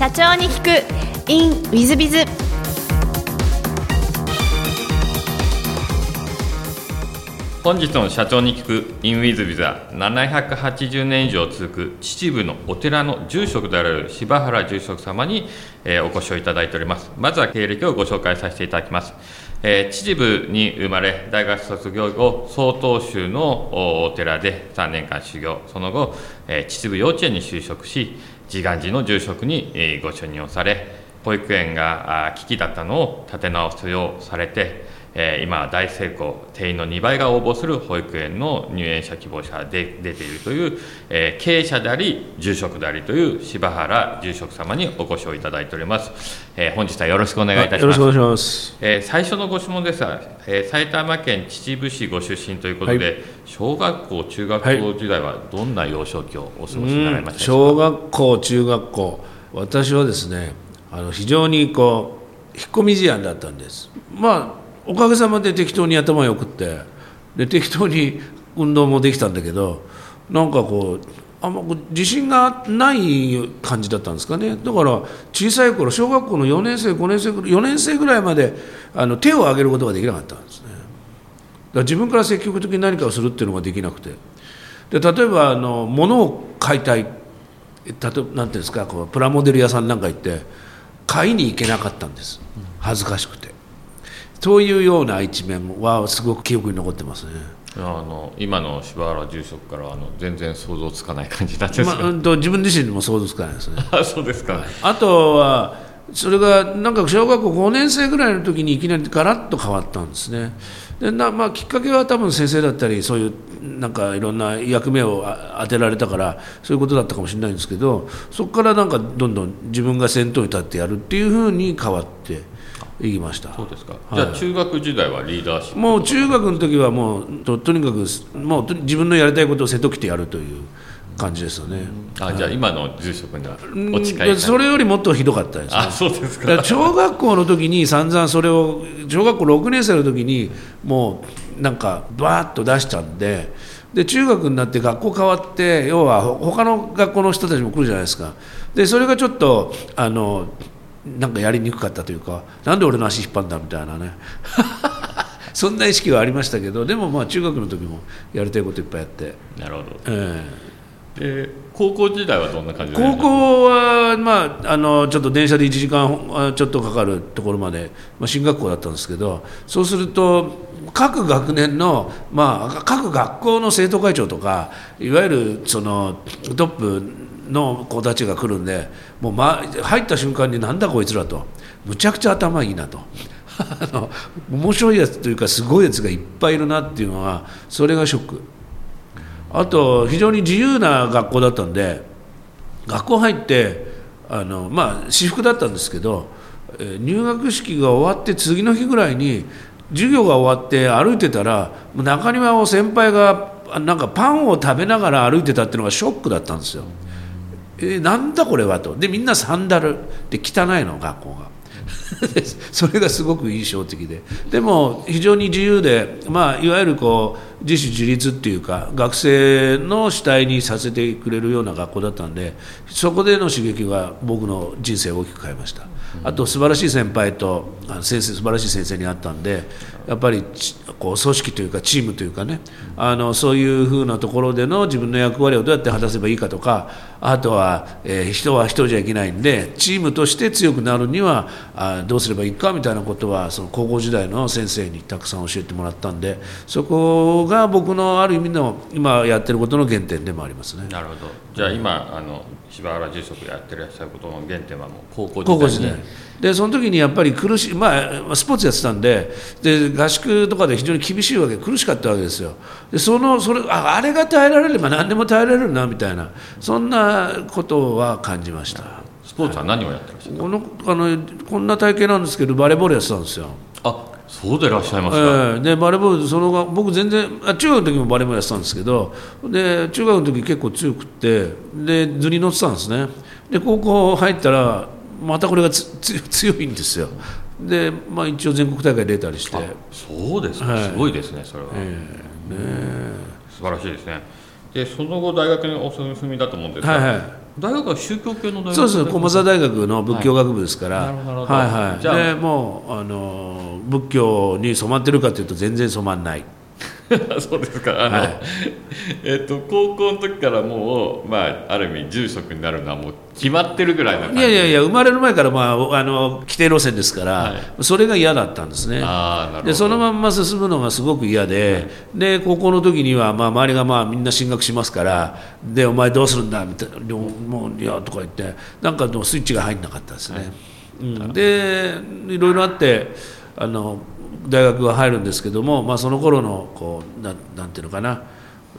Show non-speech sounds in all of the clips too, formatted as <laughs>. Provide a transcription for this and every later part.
社長に聞く。In ウィズビズ本日の社長に聞く。In ウィズビズは780年以上続く秩父のお寺の住職である柴原住職様に、えーお越しをいただいております。まずは経歴をご紹介させていただきます。えー秩父に生まれ大学卒業後曹洞宗のおお寺で3年間修行。その後、えー秩父幼稚園に就職し自願寺の住職に、ご就任をされ保育園が危機だったのを立て直すようされて、えー今は大成功定員の2倍が応募する保育園の入園者希望者が出出ているという、えー経営者であり住職でありという柴原住職様にお越しをいただいております、えー本日はよろしくお願いいたします。よろしくお願いします。えー最初のご質問ですが、えー埼玉県秩父市ご出身ということで、はい。小学校、中学校時代はどんな幼少期をお過ごしになられましたでしょ小学校、中学校、私はですね、あの非常にこう引っ込み思案だったんです。まあおかげさまで適当に頭よくって、で適当に運動もできたんだけど、なんかこう。あんま自信がない感じだったんですかね。だから小さい頃小学校の4年生5年生4年生ぐらいまであの手を挙げることができなかったんですね。だから自分から積極的に何かをするっていうのができなくて。で例えばあの物を買いたい。例えばなんていうんですかこうプラモデル屋さんなんか行って買いに行けなかったんです。恥ずかしくて。そういうような一面はすごく記憶に残ってますね、あの今の柴原住職からあの全然想像つかない感じなんですまあが、うんと自分自身も想像つかないですね。<laughs> あそうですか、あとはそれがなんか小学校5年生ぐらいの時にいきなりガラッと変わったんですねでな、まあ、きっかけは多分先生だったりそういうなんかいろんな役目をあ当てられたからそういうことだったかもしれないんですけどそこからなんかどんどん自分が先頭に立ってやるっていうふうに変わっていきました。そうですか、じゃあ中学時代はリーダーシップもう中学の時はもうととにかくもうと自分のやりたいことを瀬戸きてやるという感じですよね。あじゃあ今の住職にはうん。お近いそれよりもっとひどかったですね。あそうですか。小学校の時に散々それを小学校6年生の時にもうなんかバーッと出したんでで中学になって学校変わって要はほ他の学校の人たちも来るじゃないですか。でそれがちょっとあのなんかやりにくかったというかなんで俺の足引っ張るんだみたいなね。<laughs> そんな意識はありましたけどでもまあ中学の時もやりたいこといっぱいやって、なるほど。ええで高校時代はどんな感じ高校は、まあ、あのちょっと電車で1時間ちょっとかかるところまで、まあ、進学校だったんですけどそうすると各学年の、まあ、各学校の生徒会長とかいわゆるそのトップの子たちが来るんでもう、ま、入った瞬間になんだこいつらとむちゃくちゃ頭いいなと。<laughs> あの面白いやつというかすごいやつがいっぱいいるなっていうのはそれがショック。あと非常に自由な学校だったんで学校入ってあのまあ私服だったんですけど、入学式が終わって次の日ぐらいに授業が終わって歩いてたら中庭を先輩がなんかパンを食べながら歩いてたっていうのがショックだったんですよ。えーなんだこれはと。でみんなサンダル。で汚いの学校が。<laughs> それがすごく印象的で。でも非常に自由で、まあ、いわゆるこう自主自立っていうか学生の主体にさせてくれるような学校だったんでそこでの刺激が僕の人生を大きく変えました。あと素晴らしい先輩とあの先生素晴らしい先生に会ったんでやっぱりこう組織というかチームというかねあのそういうふうなところでの自分の役割をどうやって果たせばいいかとかあとは、えー人は一人じゃいけないんでチームとして強くなるにはあどうすればいいかみたいなことはその高校時代の先生にたくさん教えてもらったんでそこが僕のある意味の今やってることの原点でもありますね。なるほど。じゃあ今あの柴原住職やってらっしゃることの原点はもう高校高校時代に。時代。でその時にやっぱり苦しい、まあ、スポーツやってたんでで合宿とかで非常に厳しいわけ苦しかったわけですよ。でそのそれああれが耐えられれば何でも耐えられるなみたいな。そんなことは感じました。スポーツは何をやってらっしゃるこのあのこんな体型なんですけどバレーボールやってたんですよ。あそうでいらっしゃいますか、ええ。でバレーボールそのが僕全然あ中学の時もバレーボールやってたんですけどで中学の時結構強くってで図に乗ってたんですね。で高校入ったらまたこれがつつ強いんですよ。で、まあ、一応全国大会出たりして、そうですね、はい。すごいですねそれは、素晴らしいですねでその後大学にお進みだと思うんですが、はいはい。大学は宗教系の大学そうです駒澤大学の仏教学部ですから、はい。なるほど。はいはい。じゃあでもうあの仏教に染まってるかというと全然染まんない <laughs> そうですか。あの、はい。えっと高校の時からもう、まあ、ある意味住職になるのはもう決まってるぐらいな感じいやいやいや生まれる前から、まあ、あの規定路線ですから、はそれが嫌だったんですね。ああなるほど。でそのまんま進むのがすごく嫌で,、で高校の時には、まあ、周りがまあみんな進学しますからでお前どうするんだみたいなでももういやとか言ってなんかでもスイッチが入んなかったですね、うん、でいろいろあってあの大学が入るんですけども、まあ、その頃のこうななんていうのかな、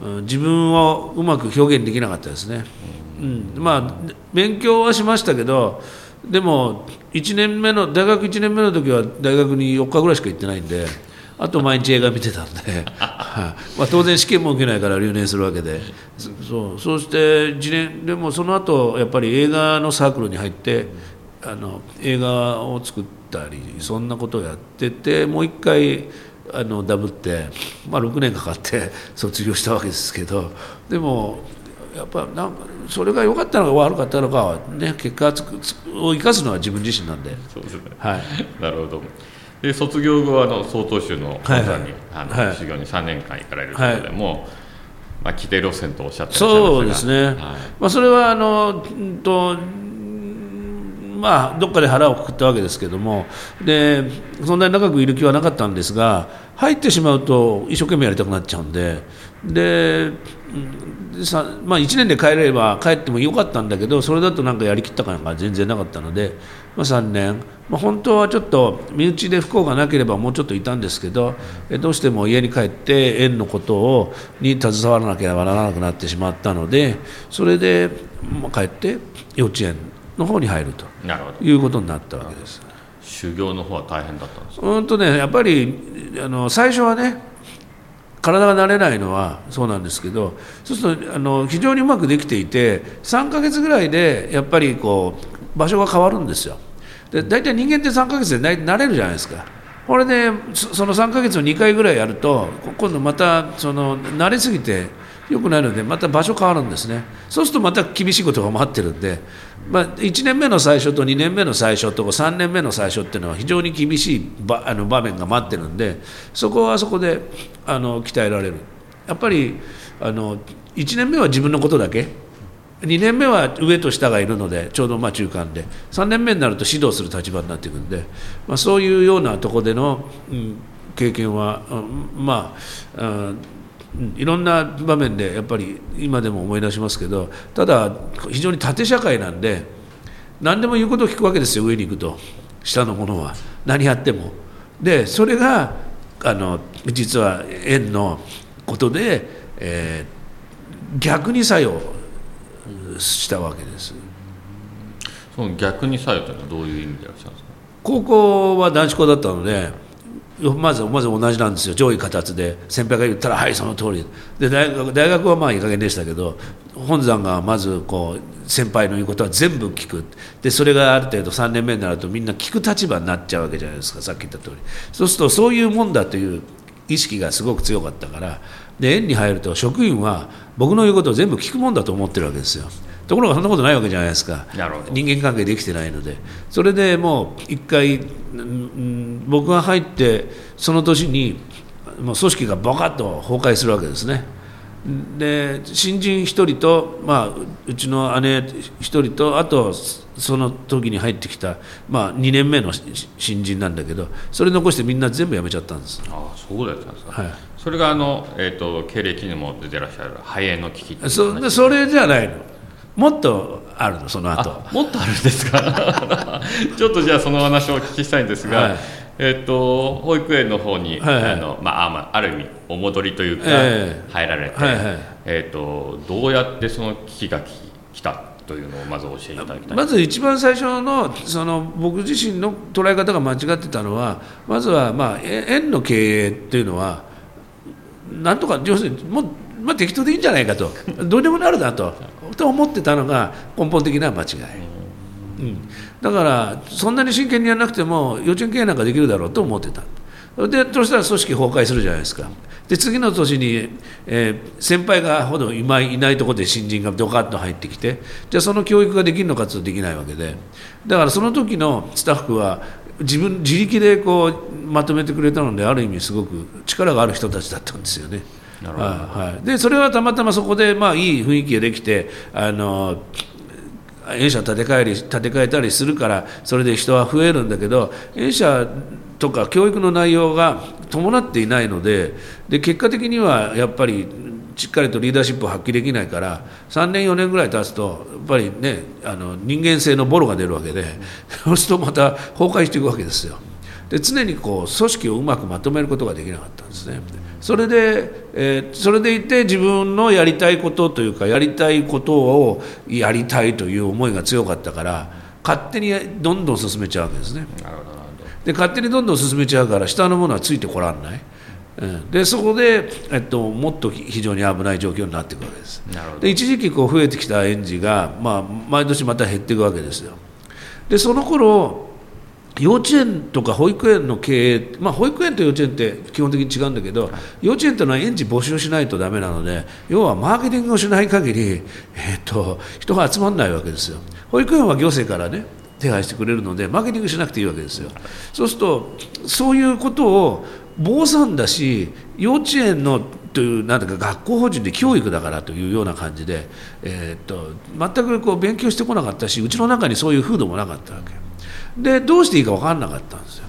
うん、自分をうまく表現できなかったですね、うん。まあ勉強はしましたけどでも1年目の大学1年目の時は大学に4日ぐらいしか行ってないんであと毎日映画見てたんで、<laughs> まあ、当然試験も受けないから留年するわけで。そうそして1年でもその後やっぱり映画のサークルに入ってあの映画を作ったりそんなことをやっててもう一回あのダブって、まあ、6年かかって卒業したわけですけどでもやっぱなんかそれが良かったのか悪かったのかはね結果を生かすのは自分自身なんで。そうですね。はい。なるほど。で卒業後はあの曹洞宗の講座に、はい。はいあのはい。修行に3年間行かれるということで、もう、まあ、規定路線とおっしゃってそうですね、はい。まあ、それはあの、うんとうんまあ、どっかで腹をくくったわけですけどもでそんなに長くいる気はなかったんですが入ってしまうと一生懸命やりたくなっちゃうんででさ、まあ、1年で帰れば帰ってもよかったんだけどそれだとなんかやりきった感が全然なかったので、まあ、3年、まあ、本当はちょっと身内で不幸がなければもうちょっといたんですけどどうしても家に帰って園のことをに携わらなければならなくなってしまったのでそれで、まあ、帰って幼稚園の方に入るとなるほど。いうことになったわけです。修行の方は大変だったんですか？うんとね、やっぱりあの最初はね体が慣れないのはそうなんですけどそうするとあの非常にうまくできていて3ヶ月ぐらいでやっぱりこう場所が変わるんですよ。で大体人間って3ヶ月でな慣れるじゃないですか。これでそその3ヶ月を2回ぐらいやるとこ今度またその慣れすぎて良くないのでまた場所変わるんですね。そうするとまた厳しいことが待ってるんで、まあ、1年目の最初と2年目の最初と3年目の最初っていうのは非常に厳しい場あの場面が待ってるんでそこはそこであの鍛えられる。やっぱりあの1年目は自分のことだけ2年目は上と下がいるのでちょうどまあ中間で3年目になると指導する立場になっていくんで、まあ、そういうようなとこでの、うん、経験は、うんまあ、うんいろんな場面でやっぱり今でも思い出しますけどただ非常に縦社会なんで何でも言うことを聞くわけですよ上に行くと下のものは何やっても。でそれがあの実は縁のことで、えー逆に作用したわけです。その逆に作用というのはどういう意味でいらっしゃるんですか？高校は男子校だったのでまずまず同じなんですよ。上位形で。先輩が言ったらはいその通り。で大学大学はまあいい加減でしたけど本山がまずこう先輩の言うことは全部聞く。でそれがある程度3年目になるとみんな聞く立場になっちゃうわけじゃないですか。さっき言った通り。そうするとそういうもんだという意識がすごく強かったからで園に入ると職員は僕の言うことを全部聞くもんだと思ってるわけですよ。ところがそんなことないわけじゃないですか。人間関係できてないので。それでもう一回、うん僕が入ってその年にもう組織がバカッと崩壊するわけですね。で新人1人と、まあ、ううちの姉1人とあとその時に入ってきた、まあ、2年目のし新人なんだけどそれ残してみんな全部辞めちゃったんです、ああそうだったんですか、はい、それがあの、えー、と経歴にも出てらっしゃる肺炎の危機そでそれじゃないのもっとあるのその後。あもっとあるんですか？<laughs> ちょっとじゃあその話をお聞きしたいんですが、はい。えっ、と保育園の方に、はいはい。あのまああまあある意味お戻りというか、ええ。入られて、はいはい。えっ、とどうやってその危機がき来たというのをまず教えていただきたい。まず一番最初のその僕自身の捉え方が間違ってたのはまずはまあえ園の経営っていうのはなんとか要するにもう、まあ、適当でいいんじゃないかと。どうでもなるなとと思ってたのが根本的な間違い。うん、だからそんなに真剣にやらなくても幼稚園経営なんかできるだろうと思ってた。でそしたら組織崩壊するじゃないですか。で次の年に、えー、先輩がほど今いないところで新人がドカッと入ってきてじゃあその教育ができるのかとできないわけで。だからその時のスタッフは自分自力でこうまとめてくれたのである意味すごく力がある人たちだったんですよね。はいはい、でそれはたまたまそこで、まあ、いい雰囲気ができてあの園舎建て替えり建て替えたりするからそれで人は増えるんだけど園舎とか教育の内容が伴っていないのでで結果的にはやっぱりしっかりとリーダーシップを発揮できないから3年4年ぐらい経つとやっぱりねあの人間性のボロが出るわけでそうするとまた崩壊していくわけですよ。で常にこう組織をうまくまとめることができなかったんですね。それで、えー、それでいて自分のやりたいことというかやりたいことをやりたいという思いが強かったから勝手にどんどん進めちゃうわけですね。で勝手にどんどん進めちゃうから下のものはついてこらんない。でそこで、えっと、もっと非常に危ない状況になっていくわけですで一時期こう増えてきた園児が、まあ、毎年また減っていくわけですよでその頃幼稚園とか保育園の経営、まあ、保育園と幼稚園って基本的に違うんだけど、幼稚園というのは園児募集しないとだめなので要はマーケティングをしない限り、えーと、人が集まらないわけですよ。保育園は行政からね手配してくれるのでマーケティングしなくていいわけですよ。そうするとそういうことを坊さんだし幼稚園のというなんだか学校法人で教育だからというような感じで、えー、っと全くこう勉強してこなかったしうちの中にそういう風土もなかったわけでどうしていいか分からなかったんですよ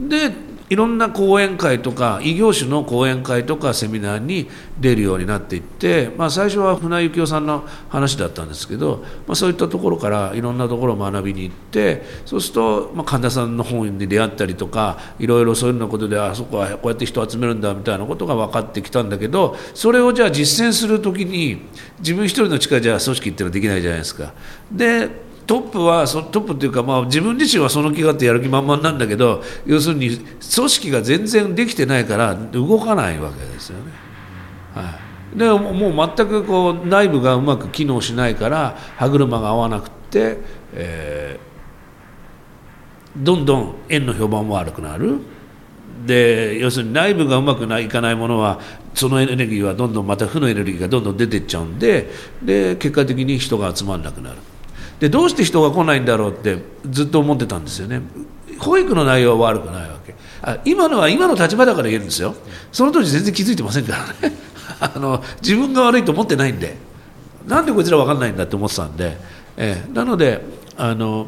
でいろんな講演会とか異業種の講演会とかセミナーに出るようになっていって、まあ、最初は船井幸雄さんの話だったんですけど、まあ、そういったところからいろんなところを学びに行ってそうすると、まあ、神田さんの本に出会ったりとかいろいろそういうようなことであそこはこうやって人を集めるんだみたいなことが分かってきたんだけどそれをじゃあ実践する時に自分一人の力じゃ組織っていうのはできないじゃないですか。でトップはそトップっていうか、まあ、自分自身はその気があってやる気満々なんだけど要するに組織が全然できてないから動かないわけですよね。はい、でもう全くこう内部がうまく機能しないから歯車が合わなくて、えー、どんどん円の評判も悪くなる。で要するに内部がうまくいかないものはそのエネルギーはどんどんまた負のエネルギーがどんどん出ていっちゃうんでで結果的に人が集まらなくなる。でどうして人が来ないんだろうってずっと思ってたんですよね。保育の内容は悪くないわけ。あ今のは今の立場だから言えるんですよ。その当時全然気づいてませんからね。<laughs> あの自分が悪いと思ってないんで。なんでこいつら分かんないんだって思ってたんで、えー、なのであの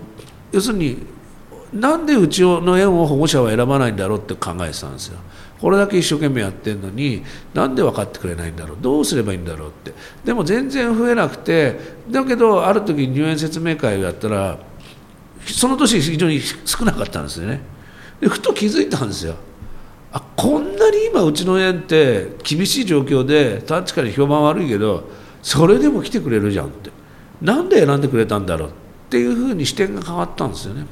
要するになんでうちの園を保護者は選ばないんだろうって考えてたんですよ。これだけ一生懸命やってるのになんで分かってくれないんだろう。どうすればいいんだろうって。でも全然増えなくてだけどある時入園説明会をやったらその年非常に少なかったんですよね。でふと気づいたんですよ。あこんなに今うちの園って厳しい状況で確かに評判悪いけどそれでも来てくれるじゃんって。なんで選んでくれたんだろうっていうふうに視点が変わったんですよね。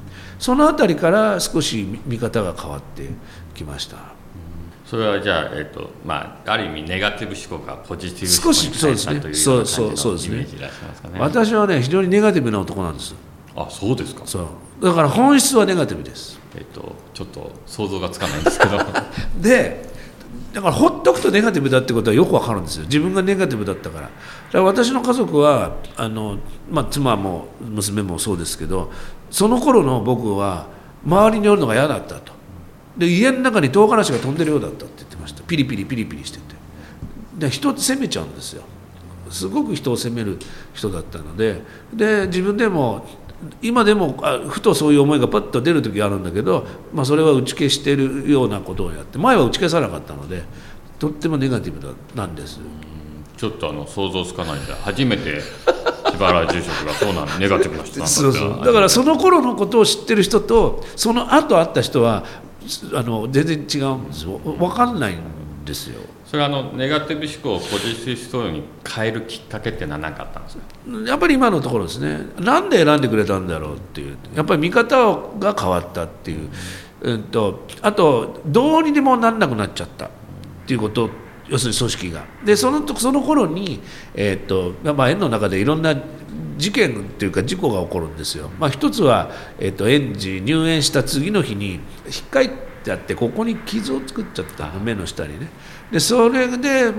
その辺りから少し見方が変わってきました。それはじゃあ、えーとまあ、ある意味ネガティブ思考がポジティブ思考に変えたというそうそうそうですね。私はね非常にネガティブな男なんです。あそうですか。そう。だから本質はネガティブです。えっ、ー、とちょっと想像がつかないんですけど。<laughs> でだからほっとくとネガティブだってことはよくわかるんですよ。自分がネガティブだったから。だから私の家族はあの、まあ、妻も娘もそうですけどその頃の僕は周りにおるのが嫌だったと。で家の中に唐辛子が飛んでるようだったって言ってました。ピリピリピリピリしてて。で人って責めちゃうんですよ。すごく人を責める人だったので。で自分でも今でもあふとそういう思いがパッと出る時があるんだけど、まあ、それは打ち消してるようなことをやって前は打ち消さなかったのでとってもネガティブなんです。ちょっとあの想像つかないん。で初めて原住職がそう。なんネガティブな人なんだそうそうだからその頃のことを知ってる人とその後会った人はあの全然違うんですよ。分かんないんですよ。それはあのネガティブ思考をポジティブ思考に変えるきっかけって何かあったんですか？やっぱり今のところですね。なんで選んでくれたんだろうっていう。やっぱり見方が変わったっていう、うん、とあとどうにでもなんなくなっちゃったっていうこと要するに組織が。でそのその頃に、えーとまあ、園の中でいろんな事件っていうか事故が起こるんですよ、まあ、一つは、えーと、園児入園した次の日に引っかいってやってここに傷を作っちゃった目の下にね。でそれで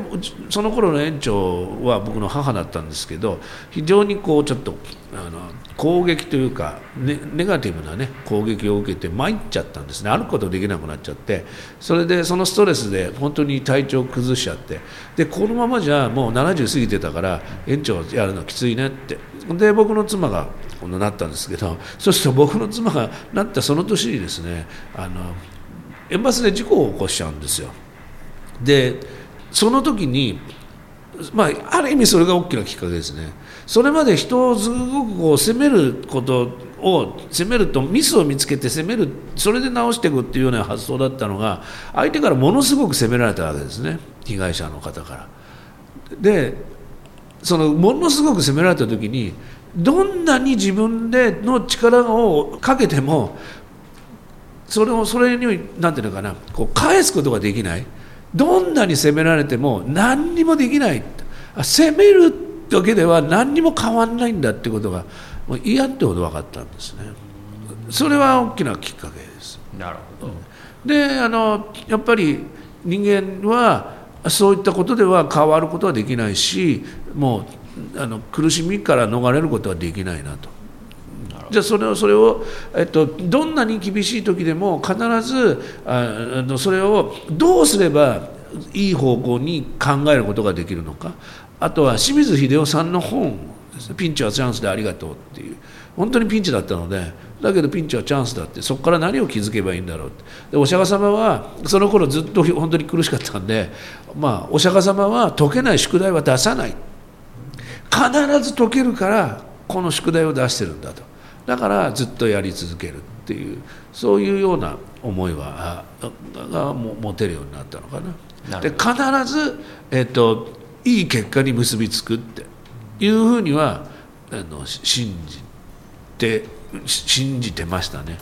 その頃の園長は僕の母だったんですけど非常にこうちょっとあの攻撃というかネネガティブな、ね、攻撃を受けて参っちゃったんですね。歩くことできなくなっちゃって。それでそのストレスで本当に体調を崩しちゃって。でこのままじゃもう70過ぎてたから園長やるのきついねって。で僕の妻がなったんですけどそうすると僕の妻がなったその年にですねあの園バスで事故を起こしちゃうんですよ。でその時にまあ、ある意味それが大きなきっかけですね。それまで人をすごくこう責めることを責めるとミスを見つけて責めるそれで直していくっていうような発想だったのが相手からものすごく責められたわけですね被害者の方から。でそのものすごく責められた時にどんなに自分での力をかけてもそれをそれに何ていうのかなこう返すことができない。どんなに責められても何にもできない。責めるだけでは何にも変わらないんだってことがもう嫌ってこと分かったんですね。それは大きなきっかけです。なるほど。であのやっぱり人間はそういったことでは変わることはできないしもうあの苦しみから逃れることはできないなとじゃあそれをそれを、えっと、どんなに厳しい時でも必ずあのそれをどうすればいい方向に考えることができるのか。あとは清水秀夫さんの本「ピンチはチャンスでありがとう」っていう。本当にピンチだったのでだけどピンチはチャンスだって。そこから何を気づけばいいんだろうって。でお釈迦様はその頃ずっと本当に苦しかったんで、まあ、お釈迦様は解けない宿題は出さない。必ず解けるからこの宿題を出してるんだと。だからずっとやり続けるっていうそういうような思いはが持てるようになったのかな。で必ず、えーと、いい結果に結びつくっていうふうにはあの信じて信じてましたね。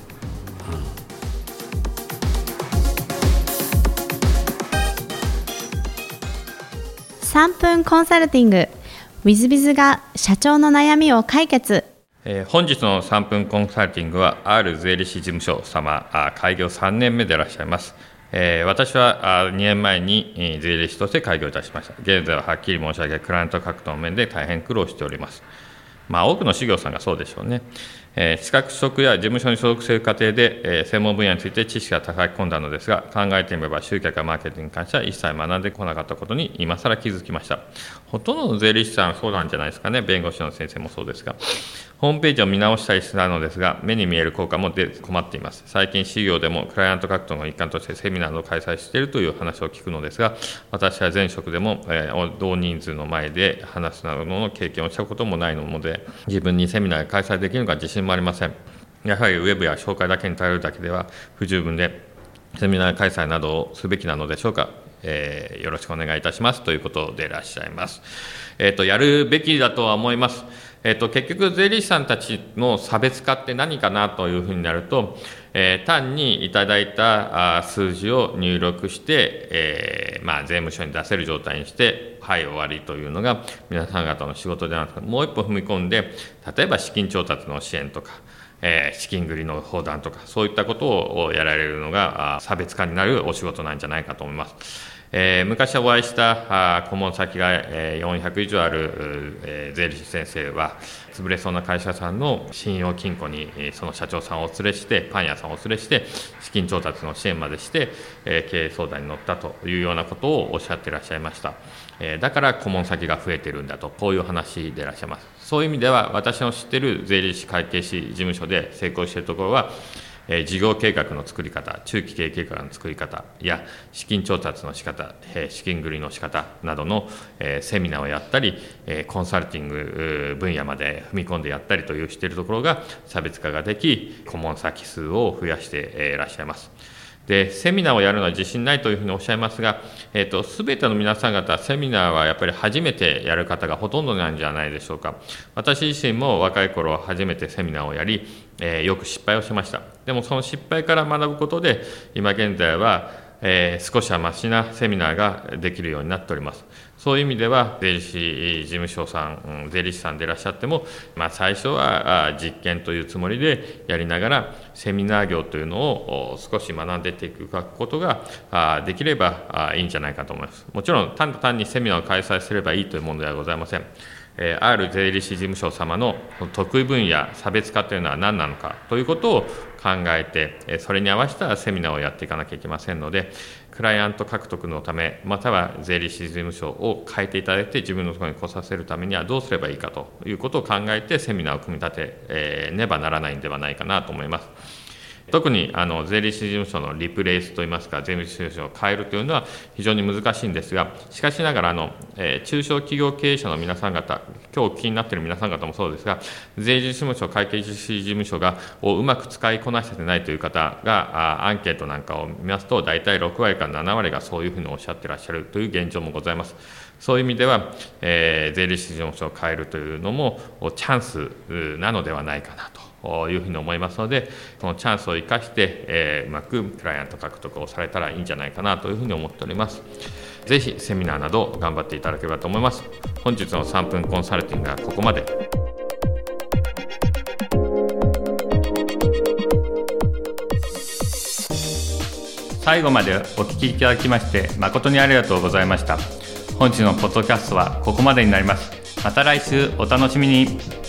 うん3分コンサルティング w i z b i が社長の悩みを解決えー、本日の3分コンサルティングは R 税理士事務所様開業3年目でいらっしゃいます、私は2年前に、税理士として開業いたしました現在ははっきり申し上げクライアント獲得の面で大変苦労しておりますまあ、多くの事業さんがそうでしょうね。資格取得や事務所に所属する過程で、専門分野について知識が高き込んだのですが、考えてみれば集客やマーケティングに関しては一切学んでこなかったことに今更気づきました。ほとんどの税理士さんはそうなんじゃないですかね、弁護士の先生もそうですが。ホームページを見直したりしたのですが、目に見える効果も出困っています。最近、事業でもクライアント獲得の一環としてセミナーを開催しているという話を聞くのですが、私は前職でも、えー、同人数の前で話すなどの経験をしたこともないので、自分にセミナーが開催できるのか自信もありません。やはりウェブや紹介だけに頼るだけでは不十分で、セミナー開催などをすべきなのでしょうか。えー、よろしくお願いいたしますということでいらっしゃいます。えっ、ー、と、やるべきだとは思います。えっと、結局、税理士さんたちの差別化って何かなというふうになると、えー、単にいただいた数字を入力して、えーまあ、税務署に出せる状態にして、はい、終わりというのが皆さん方の仕事ではなくて、もう一歩踏み込んで、例えば資金調達の支援とか、えー、資金繰りの放談とか、そういったことをやられるのが差別化になるお仕事なんじゃないかと思います。えー、昔お会いした顧問先が、え、400以上ある、え、税理士先生は潰れそうな会社さんの信用金庫にその社長さんをお連れしてパン屋さんをお連れして資金調達の支援までして、え、経営相談に乗ったというようなことをおっしゃっていらっしゃいました、え、だから顧問先が増えてるんだとこういう話でいらっしゃいます。そういう意味では私の知ってる税理士会計士事務所で成功しているところはえ事業計画の作り方、中期経営計画の作り方や資金調達の仕方、え資金繰りの仕方などの、えセミナーをやったり、えコンサルティング分野まで踏み込んでやったりというしているところが差別化ができ、顧問先数を増やしていらっしゃいます。で、セミナーをやるのは自信ないというふうにおっしゃいますが、えっ、と、すべての皆さん方、セミナーはやっぱり初めてやる方がほとんどなんじゃないでしょうか。私自身も若い頃初めてセミナーをやり、えー、よく失敗をしました。でもその失敗から学ぶことで、今現在は、えー、少しはましなセミナーができるようになっております。そういう意味では、税理士事務所さん、税理士さんでいらっしゃっても、まあ、最初は実験というつもりでやりながら、セミナー業というのを少し学んでいくことができればいいんじゃないかと思います。もちろん、単単にセミナーを開催すればいいというものではございません。えー、R 税理士事務所様の得意分野、差別化というのは何なのかということを考えて、それに合わせたセミナーをやっていかなきゃいけませんので、クライアント獲得のため、または税理士事務所を変えていただいて、自分のところに来させるためにはどうすればいいかということを考えて、セミナーを組み立て、ねばならないんではないかなと思います。特にあの税理士事務所のリプレイスといいますか、税理士事務所を変えるというのは非常に難しいんですが、しかしながらあの、えー、中小企業経営者の皆さん方、今日気になっている皆さん方もそうですが、税理士事務所、会計士事務所がをうまく使いこなせてないという方が、あアンケートなんかを見ますと、大体6割から7割がそういうふうにおっしゃってらっしゃるという現状もございます。そういう意味では、えー、税理士事務所を変えるというのもチャンスなのではないかなとと。いうふうに思いますので、このチャンスを生かして、えー、うまくクライアント獲得をされたらいいんじゃないかなというふうに思っております。ぜひセミナーなど頑張っていただければと思います。本日の3分コンサルティングはここまで。最後までお聞きいただきまして誠にありがとうございました。本日のポッドキャストはここまでになります。また来週お楽しみに。